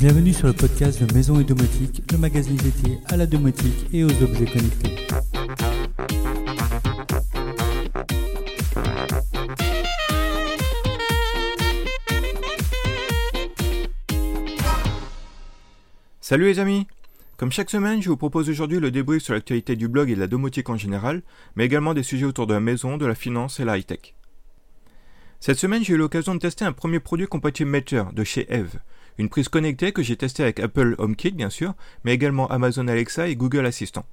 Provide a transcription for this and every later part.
Bienvenue sur le podcast de Maison et Domotique, le magazine dédié à la domotique et aux objets connectés. Salut les amis Comme chaque semaine, je vous propose aujourd'hui le débrief sur l'actualité du blog et de la domotique en général, mais également des sujets autour de la maison, de la finance et la high-tech. Cette semaine, j'ai eu l'occasion de tester un premier produit compatible Matter de chez Eve, une prise connectée que j'ai testée avec Apple HomeKit bien sûr, mais également Amazon Alexa et Google Assistant.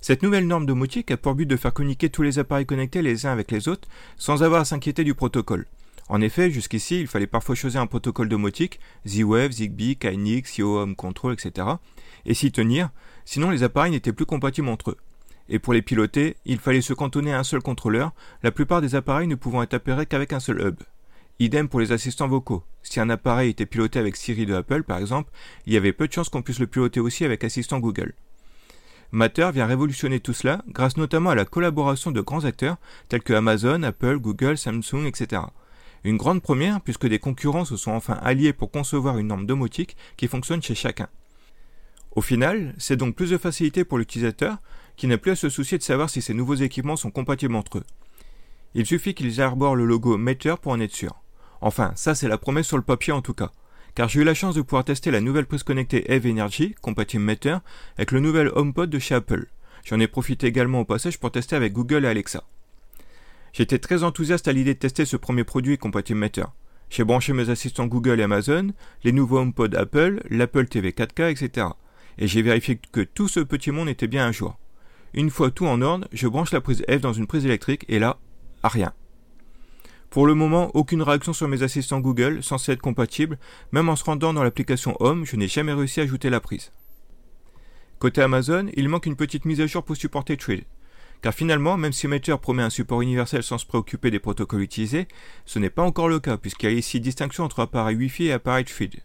Cette nouvelle norme domotique a pour but de faire communiquer tous les appareils connectés les uns avec les autres sans avoir à s'inquiéter du protocole. En effet, jusqu'ici, il fallait parfois choisir un protocole domotique, Z-Wave, Zigbee, KNX, Yo Home Control, etc. et s'y tenir, sinon les appareils n'étaient plus compatibles entre eux. Et pour les piloter, il fallait se cantonner à un seul contrôleur, la plupart des appareils ne pouvant être appairés qu'avec un seul hub. Idem pour les assistants vocaux. Si un appareil était piloté avec Siri de Apple, par exemple, il y avait peu de chances qu'on puisse le piloter aussi avec assistant Google. Matter vient révolutionner tout cela grâce notamment à la collaboration de grands acteurs tels que Amazon, Apple, Google, Samsung, etc. Une grande première puisque des concurrents se sont enfin alliés pour concevoir une norme domotique qui fonctionne chez chacun. Au final, c'est donc plus de facilité pour l'utilisateur qui n'a plus à se soucier de savoir si ces nouveaux équipements sont compatibles entre eux. Il suffit qu'ils arborent le logo Meter pour en être sûr. Enfin, ça c'est la promesse sur le papier en tout cas. Car j'ai eu la chance de pouvoir tester la nouvelle prise connectée Eve Energy, compatible Meter, avec le nouvel HomePod de chez Apple. J'en ai profité également au passage pour tester avec Google et Alexa. J'étais très enthousiaste à l'idée de tester ce premier produit compatible Matter. J'ai branché mes assistants Google et Amazon, les nouveaux HomePod Apple, l'Apple TV 4K, etc. Et j'ai vérifié que tout ce petit monde était bien à jour. Une fois tout en ordre, je branche la prise F dans une prise électrique et là, rien. Pour le moment, aucune réaction sur mes assistants Google, censés être compatibles, même en se rendant dans l'application Home, je n'ai jamais réussi à ajouter la prise. Côté Amazon, il manque une petite mise à jour pour supporter Trill. Car finalement, même si Matter promet un support universel sans se préoccuper des protocoles utilisés, ce n'est pas encore le cas puisqu'il y a ici distinction entre appareil Wi-Fi et appareil Feed.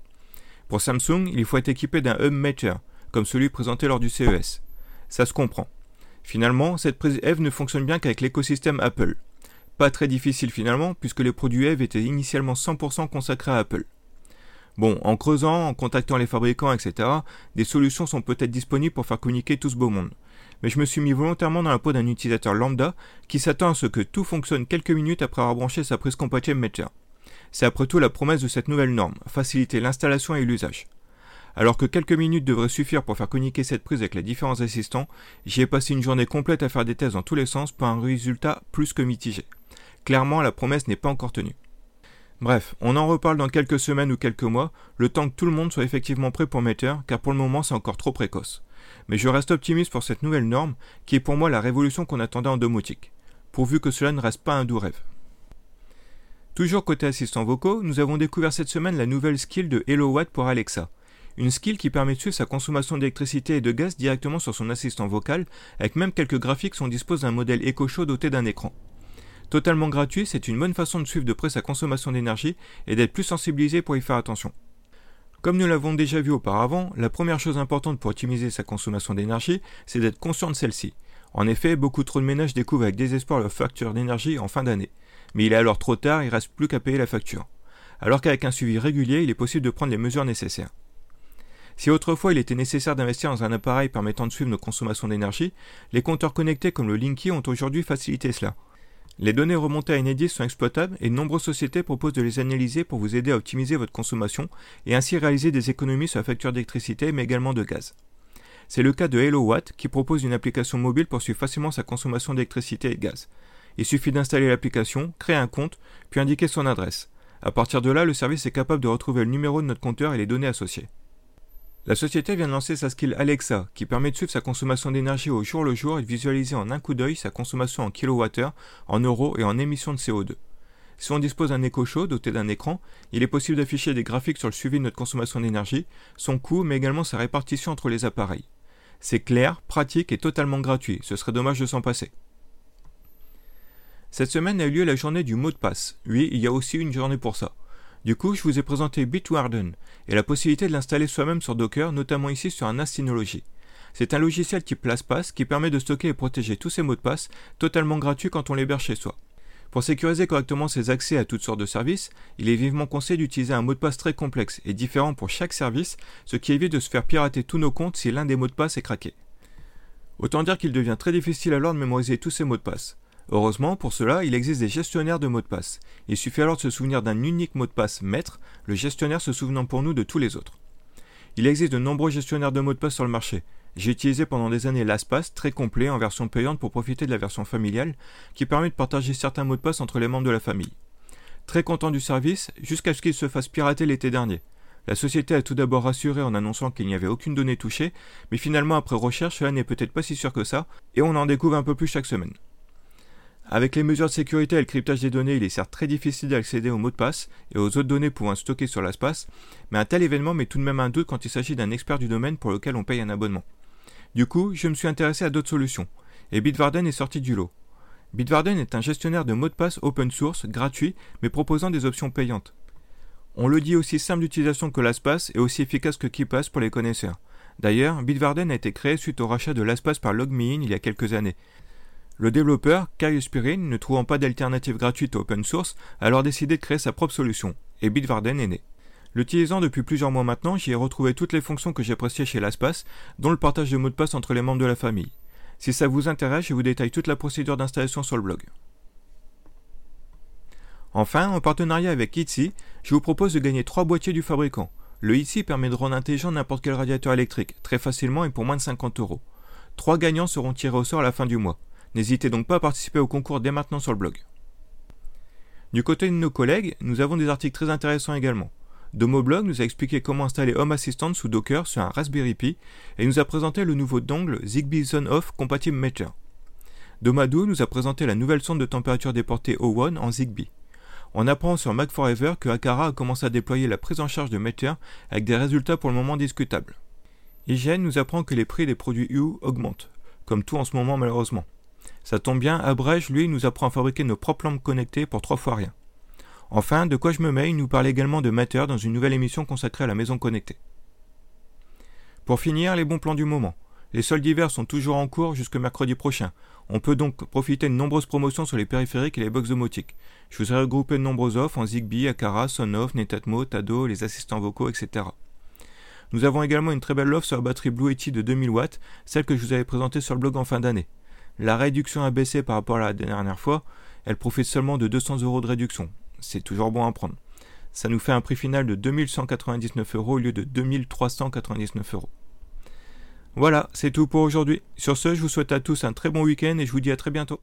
Pour Samsung, il faut être équipé d'un hub Matter, comme celui présenté lors du CES. Ça se comprend. Finalement, cette prise Eve ne fonctionne bien qu'avec l'écosystème Apple. Pas très difficile finalement, puisque les produits Eve étaient initialement 100% consacrés à Apple. Bon, en creusant, en contactant les fabricants, etc., des solutions sont peut-être disponibles pour faire communiquer tout ce beau monde mais je me suis mis volontairement dans la peau d'un utilisateur lambda qui s'attend à ce que tout fonctionne quelques minutes après avoir branché sa prise compatible Matter. C'est après tout la promesse de cette nouvelle norme, faciliter l'installation et l'usage. Alors que quelques minutes devraient suffire pour faire communiquer cette prise avec les différents assistants, j'y ai passé une journée complète à faire des tests dans tous les sens pour un résultat plus que mitigé. Clairement, la promesse n'est pas encore tenue. Bref, on en reparle dans quelques semaines ou quelques mois, le temps que tout le monde soit effectivement prêt pour Matter, car pour le moment c'est encore trop précoce mais je reste optimiste pour cette nouvelle norme qui est pour moi la révolution qu'on attendait en domotique, pourvu que cela ne reste pas un doux rêve. Toujours côté assistants vocaux, nous avons découvert cette semaine la nouvelle skill de HelloWatt pour Alexa. Une skill qui permet de suivre sa consommation d'électricité et de gaz directement sur son assistant vocal, avec même quelques graphiques si on dispose d'un modèle Echo doté d'un écran. Totalement gratuit, c'est une bonne façon de suivre de près sa consommation d'énergie et d'être plus sensibilisé pour y faire attention. Comme nous l'avons déjà vu auparavant, la première chose importante pour optimiser sa consommation d'énergie, c'est d'être conscient de celle-ci. En effet, beaucoup trop de ménages découvrent avec désespoir leur facture d'énergie en fin d'année. Mais il est alors trop tard, il reste plus qu'à payer la facture. Alors qu'avec un suivi régulier, il est possible de prendre les mesures nécessaires. Si autrefois il était nécessaire d'investir dans un appareil permettant de suivre nos consommations d'énergie, les compteurs connectés comme le Linky ont aujourd'hui facilité cela. Les données remontées à Enedis sont exploitables et de nombreuses sociétés proposent de les analyser pour vous aider à optimiser votre consommation et ainsi réaliser des économies sur la facture d'électricité mais également de gaz. C'est le cas de HelloWatt qui propose une application mobile pour suivre facilement sa consommation d'électricité et de gaz. Il suffit d'installer l'application, créer un compte, puis indiquer son adresse. À partir de là, le service est capable de retrouver le numéro de notre compteur et les données associées. La société vient de lancer sa skill Alexa, qui permet de suivre sa consommation d'énergie au jour le jour et de visualiser en un coup d'œil sa consommation en kilowattheure, en euros et en émissions de CO2. Si on dispose d'un écho chaud doté d'un écran, il est possible d'afficher des graphiques sur le suivi de notre consommation d'énergie, son coût, mais également sa répartition entre les appareils. C'est clair, pratique et totalement gratuit, ce serait dommage de s'en passer. Cette semaine a eu lieu la journée du mot de passe. Oui, il y a aussi une journée pour ça. Du coup, je vous ai présenté Bitwarden et la possibilité de l'installer soi-même sur Docker, notamment ici sur un NAS Synology. C'est un logiciel type LastPass qui permet de stocker et protéger tous ces mots de passe totalement gratuits quand on l'héberge chez soi. Pour sécuriser correctement ses accès à toutes sortes de services, il est vivement conseillé d'utiliser un mot de passe très complexe et différent pour chaque service, ce qui évite de se faire pirater tous nos comptes si l'un des mots de passe est craqué. Autant dire qu'il devient très difficile alors de mémoriser tous ces mots de passe. Heureusement, pour cela, il existe des gestionnaires de mots de passe. Il suffit alors de se souvenir d'un unique mot de passe maître, le gestionnaire se souvenant pour nous de tous les autres. Il existe de nombreux gestionnaires de mots de passe sur le marché. J'ai utilisé pendant des années LastPass, très complet, en version payante pour profiter de la version familiale, qui permet de partager certains mots de passe entre les membres de la famille. Très content du service, jusqu'à ce qu'il se fasse pirater l'été dernier. La société a tout d'abord rassuré en annonçant qu'il n'y avait aucune donnée touchée, mais finalement après recherche, cela n'est peut-être pas si sûr que ça, et on en découvre un peu plus chaque semaine. Avec les mesures de sécurité et le cryptage des données, il est certes très difficile d'accéder aux mots de passe et aux autres données pouvant stocker sur l'espace, mais un tel événement met tout de même un doute quand il s'agit d'un expert du domaine pour lequel on paye un abonnement. Du coup, je me suis intéressé à d'autres solutions, et Bitwarden est sorti du lot. Bitwarden est un gestionnaire de mots de passe open source, gratuit, mais proposant des options payantes. On le dit aussi simple d'utilisation que LastPass et aussi efficace que KeePass pour les connaisseurs. D'ailleurs, Bitwarden a été créé suite au rachat de LastPass par LogMeIn il y a quelques années. Le développeur, Kai Spirin, ne trouvant pas d'alternative gratuite open source, a alors décidé de créer sa propre solution, et Bitwarden est né. L'utilisant depuis plusieurs mois maintenant, j'y ai retrouvé toutes les fonctions que j'appréciais chez LastPass, dont le partage de mots de passe entre les membres de la famille. Si ça vous intéresse, je vous détaille toute la procédure d'installation sur le blog. Enfin, en partenariat avec Itsy, je vous propose de gagner 3 boîtiers du fabricant. Le Itsy permet de rendre intelligent n'importe quel radiateur électrique, très facilement et pour moins de 50 euros. 3 gagnants seront tirés au sort à la fin du mois. N'hésitez donc pas à participer au concours dès maintenant sur le blog. Du côté de nos collègues, nous avons des articles très intéressants également. Domoblog nous a expliqué comment installer Home Assistant sous Docker sur un Raspberry Pi et nous a présenté le nouveau dongle Zigbee Zone Off compatible Meter. Domadou nous a présenté la nouvelle sonde de température déportée O1 en Zigbee. On apprend sur Mac Forever que Akara a commencé à déployer la prise en charge de Meter avec des résultats pour le moment discutables. IGN nous apprend que les prix des produits U augmentent, comme tout en ce moment malheureusement. Ça tombe bien, Abrège, lui, nous apprend à fabriquer nos propres lampes connectées pour trois fois rien. Enfin, de quoi je me mets, il nous parle également de Matter dans une nouvelle émission consacrée à la maison connectée. Pour finir, les bons plans du moment. Les soldes d'hiver sont toujours en cours jusque mercredi prochain. On peut donc profiter de nombreuses promotions sur les périphériques et les box domotiques. Je vous ai regroupé de nombreuses offres en Zigbee, Akara, Sonoff, Netatmo, Tado, les assistants vocaux, etc. Nous avons également une très belle offre sur la batterie Blue Yeti de 2000 watts, celle que je vous avais présentée sur le blog en fin d'année. La réduction a baissé par rapport à la dernière fois, elle profite seulement de 200 euros de réduction c'est toujours bon à prendre. Ça nous fait un prix final de 2199 euros au lieu de 2399 euros. Voilà, c'est tout pour aujourd'hui. Sur ce, je vous souhaite à tous un très bon week-end et je vous dis à très bientôt.